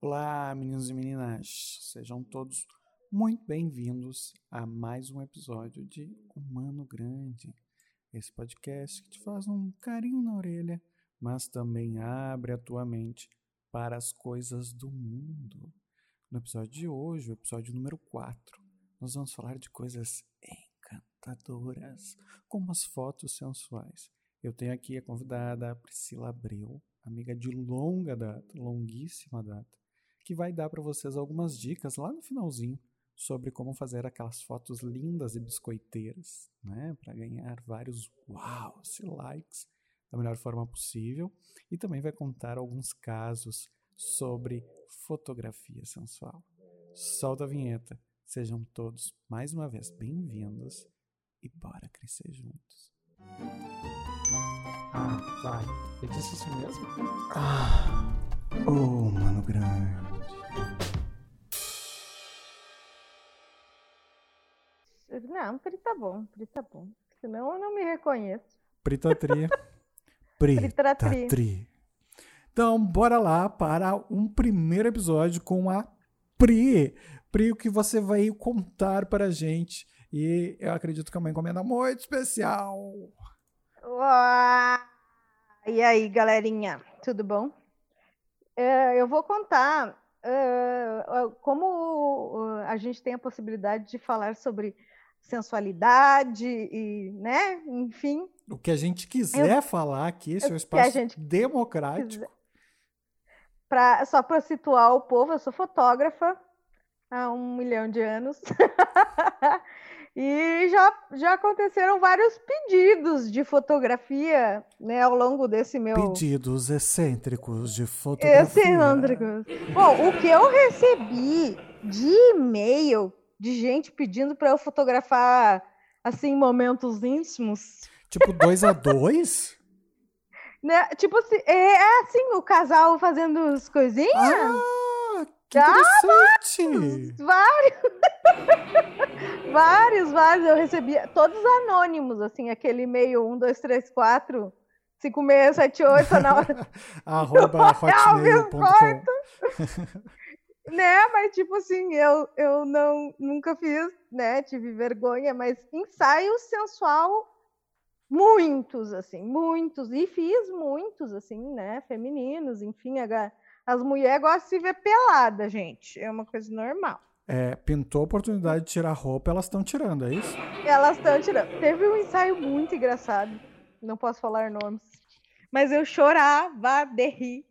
Olá, meninos e meninas, sejam todos muito bem-vindos a mais um episódio de Humano Grande, esse podcast que te faz um carinho na orelha, mas também abre a tua mente para as coisas do mundo. No episódio de hoje, o episódio número 4, nós vamos falar de coisas encantadoras, como as fotos sensuais. Eu tenho aqui a convidada Priscila Abreu, amiga de longa data, longuíssima data, que vai dar para vocês algumas dicas lá no finalzinho sobre como fazer aquelas fotos lindas e biscoiteiras, né, para ganhar vários wow, likes da melhor forma possível, e também vai contar alguns casos sobre fotografia sensual. Solta a vinheta. Sejam todos mais uma vez bem-vindos e bora crescer juntos. Ah, vai. Eu disse isso mesmo? Ah, oh, mano grande. Não, Pri tá bom, Pri tá bom. Senão eu não me reconheço. Prita Tri. Prita Tri. Então, bora lá para um primeiro episódio com a Pri. Pri, o que você vai contar para a gente. E eu acredito que é uma encomenda muito especial. Uau! E aí, galerinha, tudo bom? É, eu vou contar uh, como a gente tem a possibilidade de falar sobre sensualidade e, né, enfim. O que a gente quiser eu, falar aqui, esse é um espaço democrático. Pra, só para situar o povo, eu sou fotógrafa há um milhão de anos. E já, já aconteceram vários pedidos de fotografia né, ao longo desse meu. Pedidos excêntricos de fotografia. Excêntricos. Bom, o que eu recebi de e-mail de gente pedindo para eu fotografar assim momentos íntimos. Tipo dois a dois? né? Tipo assim, é, é assim, o casal fazendo as coisinhas. Ah, que interessante! Ah, vários! vários, vários. Eu recebia, todos anônimos, assim, aquele e-mail 1, 2, 3, 4, 5, 6, 7, 8, na hora. Arroba hotmail.com né, mas tipo assim, eu, eu não, nunca fiz, né, tive vergonha, mas ensaio sensual, muitos, assim, muitos, e fiz muitos, assim, né, femininos, enfim, a, as mulheres gostam de se ver pelada, gente, é uma coisa normal. É, pintou a oportunidade de tirar roupa, elas estão tirando, é isso? Elas estão tirando. Teve um ensaio muito engraçado, não posso falar nomes, mas eu chorava de rir,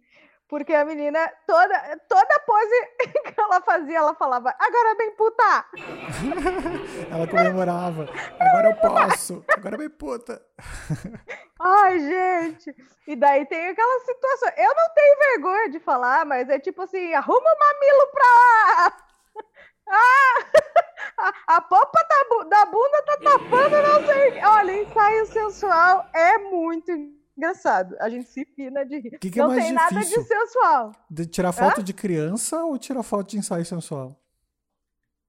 porque a menina, toda, toda pose que ela fazia, ela falava, agora bem puta! ela comemorava, agora eu posso, agora bem puta. Ai, gente! E daí tem aquela situação, eu não tenho vergonha de falar, mas é tipo assim, arruma o mamilo pra lá! Ah! A, a popa da, da bunda tá tapando, não sei. Olha, ensaio sensual é muito engraçado. A gente se fina de rir. Que que é não mais tem nada de sensual. De tirar foto Hã? de criança ou tirar foto de ensaio sensual?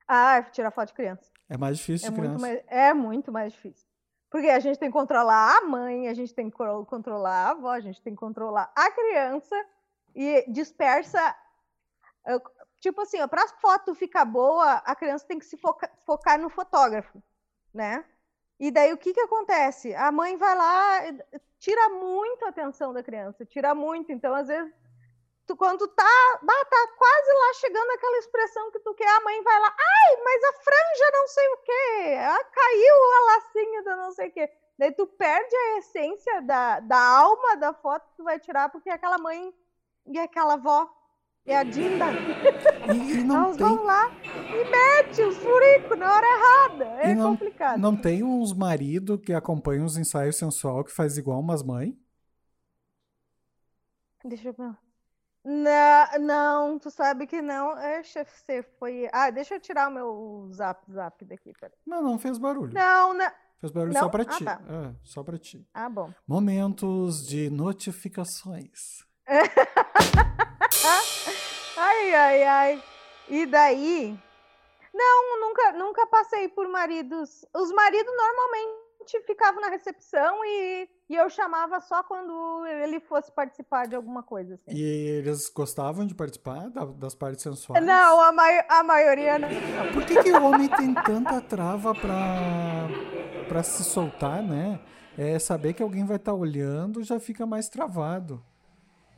Ah, tirar foto de criança. É mais difícil é de criança. Mais, é muito mais difícil. Porque a gente tem que controlar a mãe, a gente tem que controlar a avó, a gente tem que controlar a criança e dispersa tipo assim, para a foto ficar boa, a criança tem que se foca, focar no fotógrafo, né? E daí o que que acontece? A mãe vai lá, tira muito a atenção da criança, tira muito. Então, às vezes, tu, quando tá, ah, tá quase lá chegando aquela expressão que tu quer, a mãe vai lá, ai, mas a franja não sei o quê, ah, caiu a lacinha da não sei o quê. Daí tu perde a essência da, da alma da foto que tu vai tirar, porque aquela mãe e aquela avó é a Dinda. E, e não Elas tem... vão lá e mete os furicos na hora errada. É e não, complicado. Não tem uns maridos que acompanham os ensaios sensual que faz igual umas mães? Deixa eu ver. Não, não, tu sabe que não. É, você foi. Ah, deixa eu tirar o meu zap zap daqui, peraí. Não, não fez barulho. Não, não. Fez barulho Não? só pra Ah, ti. tá. É, só pra ti. Ah, bom. Momentos de notificações. Ai, ai, ai. E daí? Não, nunca, nunca passei por maridos. Os maridos normalmente ficavam na recepção e E eu chamava só quando ele fosse participar de alguma coisa. Assim. E eles gostavam de participar das partes sensuais? Não, a, mai a maioria não. Por que, que o homem tem tanta trava pra, pra se soltar, né? É saber que alguém vai estar tá olhando já fica mais travado.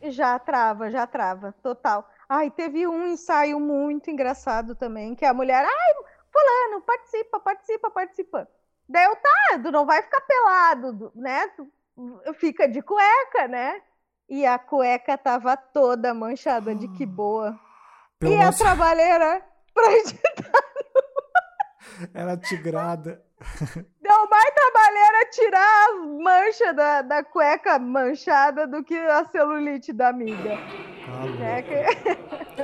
Já trava, já trava, total. Ai, teve um ensaio muito engraçado também, que a mulher, ai, fulano, participa, participa, participa. Daí eu, tá, tu não vai ficar pelado, né? Tu fica de cueca, né? E a cueca tava toda manchada de que boa. Pelo e nosso... a trabalheira pra editar. Era tigrada. Deu mais trabalheira tirar as manchas da, da cueca manchada do que a celulite da amiga. Tá, é que...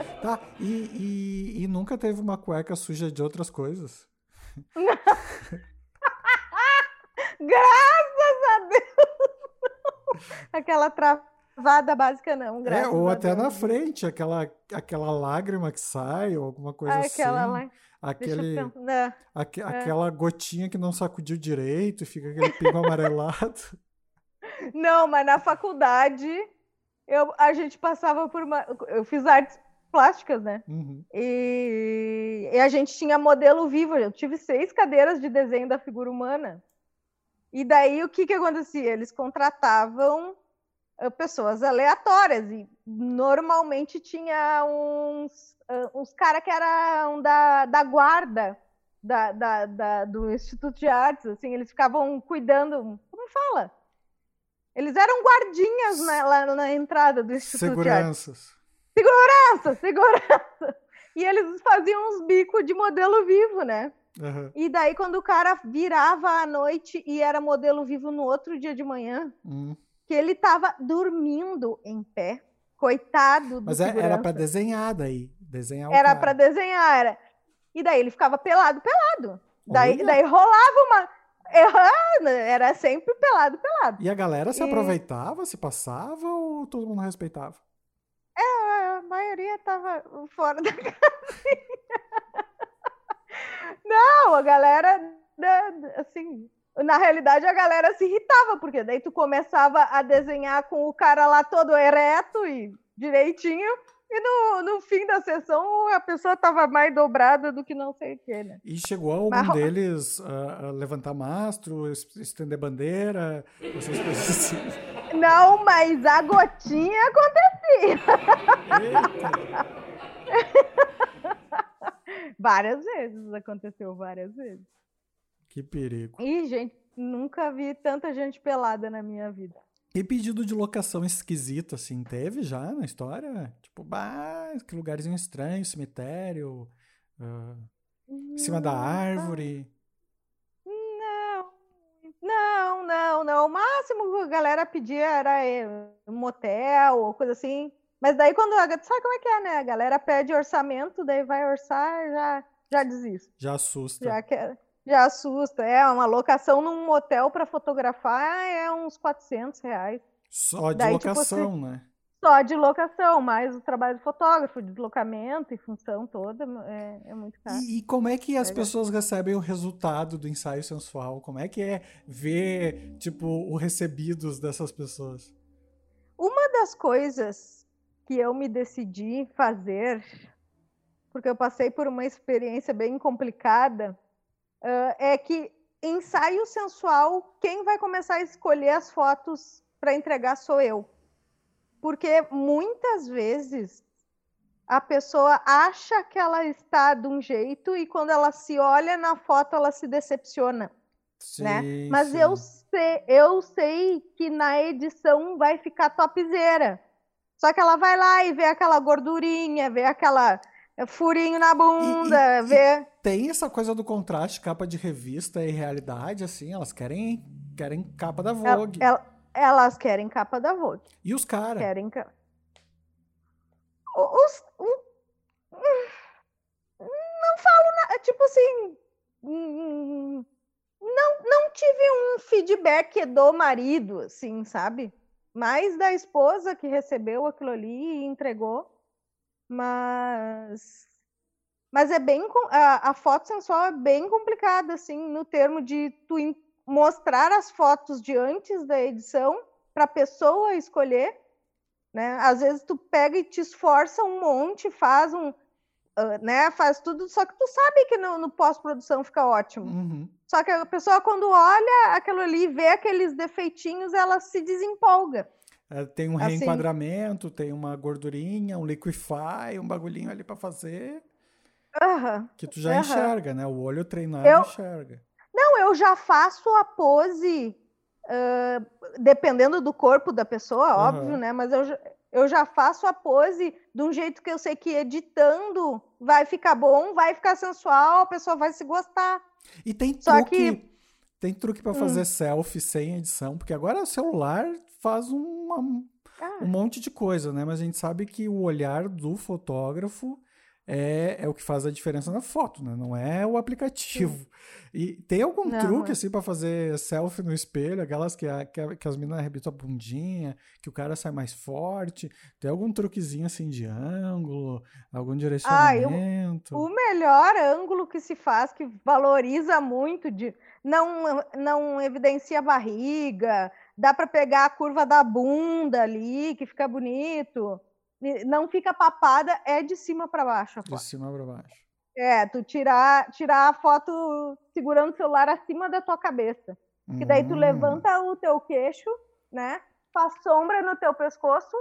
tá e, e, e nunca teve uma cueca suja de outras coisas? Graças a Deus! Aquela travada básica, não. é, ou até Deus. na frente, aquela, aquela lágrima que sai, ou alguma coisa aquela assim. Lá... Aquele, aque, é. Aquela gotinha que não sacudiu direito e fica aquele pingo amarelado. Não, mas na faculdade eu, a gente passava por uma. Eu fiz artes plásticas, né? Uhum. E, e, a gente tinha modelo vivo. Eu tive seis cadeiras de desenho da figura humana. E daí o que, que acontecia? Eles contratavam pessoas aleatórias e normalmente tinha uns, uh, uns caras que eram da, da guarda da, da, da, do Instituto de Artes, assim, eles ficavam cuidando, como fala? Eles eram guardinhas né, lá na entrada do Instituto Seguranças. de Artes. Segurança, segurança. E eles faziam uns bicos de modelo vivo, né? Uhum. E daí, quando o cara virava à noite e era modelo vivo no outro dia de manhã, uhum. Que ele tava dormindo em pé, coitado do Mas segurança. era para desenhar daí, desenhar Era para desenhar, era. E daí ele ficava pelado, pelado. Daí, daí rolava uma... Era sempre pelado, pelado. E a galera se e... aproveitava, se passava ou todo mundo respeitava? É, a maioria tava fora da casinha. Não, a galera, né, assim, na realidade a galera se irritava, porque daí tu começava a desenhar com o cara lá todo ereto e direitinho, e no, no fim da sessão a pessoa tava mais dobrada do que não sei o que, né? E chegou algum Mas... deles a, a, levantar mastro, estender bandeira, essas coisas assim? Não, mas a gotinha acontecia. Várias vezes, aconteceu várias vezes. Que perigo. E, gente, nunca vi tanta gente pelada na minha vida. E pedido de locação esquisito, assim, teve já na história? Tipo, bah, que lugarzinho estranho, cemitério, uh, em cima da árvore. Não, não, não, não. O máximo que a galera pedia era eh, um motel ou coisa assim. Mas daí quando. Sabe como é que é, né? A galera pede orçamento, daí vai orçar, já, já desiste. Já assusta. Já, quer, já assusta. É, uma locação num motel para fotografar é uns 400 reais. Só de daí, tipo, locação, tipo, né? Só de locação, mais o trabalho de fotógrafo, deslocamento e função toda, é, é muito caro. E, e, como é que as é pessoas recebem o resultado do ensaio sensual? Como é que é ver, tipo, o recebidos dessas pessoas? Uma das coisas que eu me decidi fazer, porque eu passei por uma experiência bem complicada, uh, é que ensaio sensual, quem vai começar a escolher as fotos para entregar sou eu. Porque muitas vezes a pessoa acha que ela está de um jeito e quando ela se olha na foto ela se decepciona. Sim, né? Mas sim. eu sei, eu sei que na edição vai ficar topzera. Só que ela vai lá e vê aquela gordurinha, vê aquela furinho na bunda, e, e, vê. Tem essa coisa do contraste, capa de revista e realidade, assim, elas querem, querem capa da Vogue. Ela, ela, elas querem capa da Vogue. E os caras? Querem capa. Os, não falo nada, tipo assim. Não, não tive um feedback do marido, assim, sabe? mais da esposa que recebeu aquilo ali e entregou. Mas mas é bem a, a foto sensual é bem complicada assim no termo de tu mostrar as fotos de antes da edição para a pessoa escolher, né? Às vezes tu pega e te esforça um monte, faz um, uh, né? Faz tudo, só que tu sabe que no, no pós-produção fica ótimo. Uhum. Só que a pessoa quando olha aquilo ali e vê aqueles defeitinhos, ela se desempolga. É, tem um Assim. reenquadramento, tem uma gordurinha, um liquify, um bagulhinho ali pra fazer Aham. que tu já Aham. enxerga, né? O olho treinado Eu- enxerga. Não, eu já faço a pose, ah, dependendo do corpo da pessoa, Aham. óbvio, né? Mas eu, já- eu já faço a pose de um jeito que eu sei que editando vai ficar bom, vai ficar sensual, a pessoa vai se gostar. E tem Só truque, que- tem truque para Hum. fazer selfie sem edição, porque agora o celular faz uma- Ah, um monte de coisa, né? Mas a gente sabe que o olhar do fotógrafo é, é o que faz a diferença na foto, né? Não é o aplicativo. E tem algum Não, truque, é. assim, para fazer selfie no espelho? Aquelas que, a- que, a- que as meninas arrebitam a bundinha, que o cara sai mais forte. Tem algum truquezinho, assim, de ângulo? Algum Ah, direcionamento? O melhor ângulo que se faz, que valoriza muito, de não, não evidencia a barriga, dá para pegar a curva da bunda ali, que fica bonito, não fica papada, é de cima para baixo De cima para baixo. É, tu tirar, tirar a foto segurando o celular acima da tua cabeça. Que daí tu Hum. levanta o teu queixo, né? Faz sombra no teu pescoço,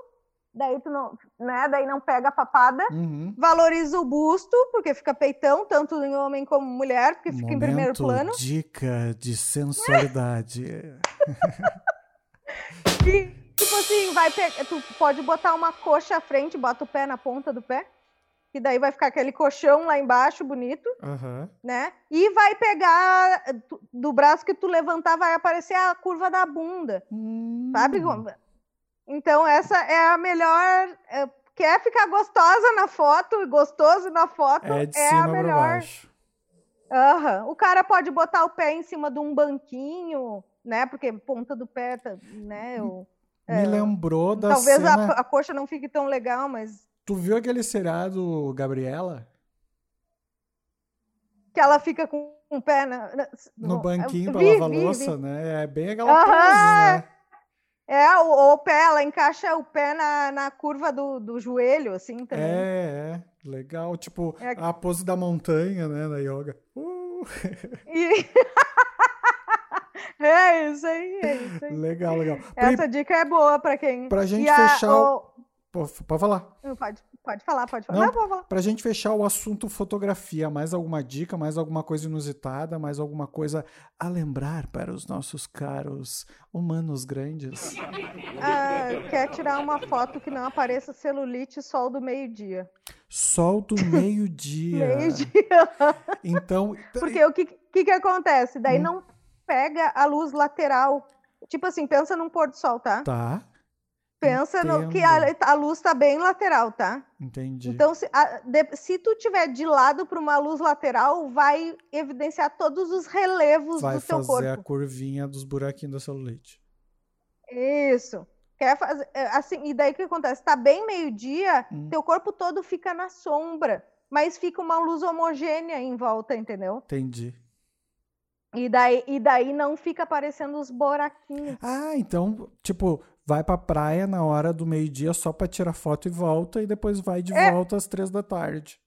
daí tu não, né? Daí não pega a papada Uhum. valoriza o busto, porque fica peitão, tanto em homem como mulher, porque fica em primeiro Momento plano. Dica de sensualidade. E, tipo assim, vai pe- tu pode botar uma coxa à frente, bota o pé na ponta do pé, que daí vai ficar aquele colchão lá embaixo, bonito, Aham. né? E vai pegar do braço que tu levantar, vai aparecer a curva da bunda, sabe? Hum. Então, essa é a melhor. é, quer ficar gostosa na foto e gostoso na foto, É de é a cima para melhor. baixo. Aham. O cara pode botar o pé em cima de um banquinho, né? Porque ponta do pé, tá- né? eu- Me é, lembrou da talvez cena. a, a coxa não fique tão legal, mas Tu viu aquele seriado Gabriela? que ela fica com o pé na- na- No banquinho pra Vi, lavar vi, louça, vi. né? É bem aquela Aham. pose, né? É, o, o pé, ela encaixa o pé na, na curva do, do joelho, assim, também. É, é. Legal. Tipo, É. a pose da montanha, né? Na yoga. Uh, E- é isso aí, é isso aí. legal, legal. Essa dica é boa pra quem. pra gente a- fechar. o- o- Pô, Pode falar. Pode, pode falar, pode falar. Não. Não, pode falar. Pra gente fechar o assunto fotografia, mais alguma dica, mais alguma coisa inusitada, mais alguma coisa a lembrar para os nossos caros humanos grandes? Ah, quer tirar uma foto que não apareça celulite sol do meio-dia. Sol do meio-dia. Meio-dia. Então, Porque o que, que, que acontece? Daí Hum. não pega a luz lateral. Tipo assim, pensa num pôr do sol, tá? tá, Pensa no, que a, entendo. a luz tá bem lateral, tá? entendi. Então, se, a- de- se tu tiver de lado para uma luz lateral, vai evidenciar todos os relevos Vai do teu fazer a corpo. curvinha dos buraquinhos da celulite. Isso. Quer fazer é, assim, e daí o que acontece? Tá bem meio-dia, Hum. teu corpo todo fica na sombra, mas fica uma luz homogênea em volta, entendeu? Entendi. E daí, e daí não fica aparecendo os buraquinhos. Ah, então, tipo, vai pra praia na hora do meio-dia só pra tirar foto e volta, e depois vai de É. volta às três da tarde.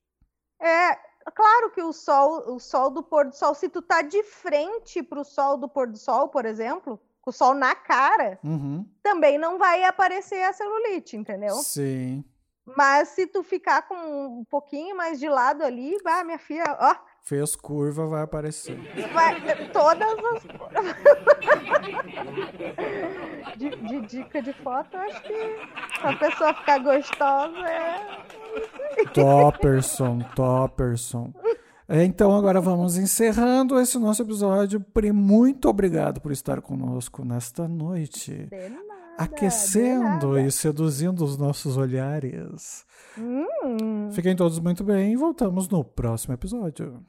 É, claro que o sol, o sol do pôr do sol, se tu tá de frente pro sol do pôr do sol, por exemplo, com o sol na cara, Uhum. também não vai aparecer a celulite, entendeu? Sim. Mas se tu ficar com um pouquinho mais de lado ali, vai, minha filha, ó, Fez curva, vai aparecer. vai todas as de, de dica de foto, acho que pra pessoa ficar gostosa é Topperson, Topperson. Então agora vamos encerrando esse nosso episódio. Pri, muito obrigado por estar conosco nesta noite, de nada, aquecendo de e seduzindo os nossos olhares. Hum. Fiquem todos muito bem e voltamos no próximo episódio.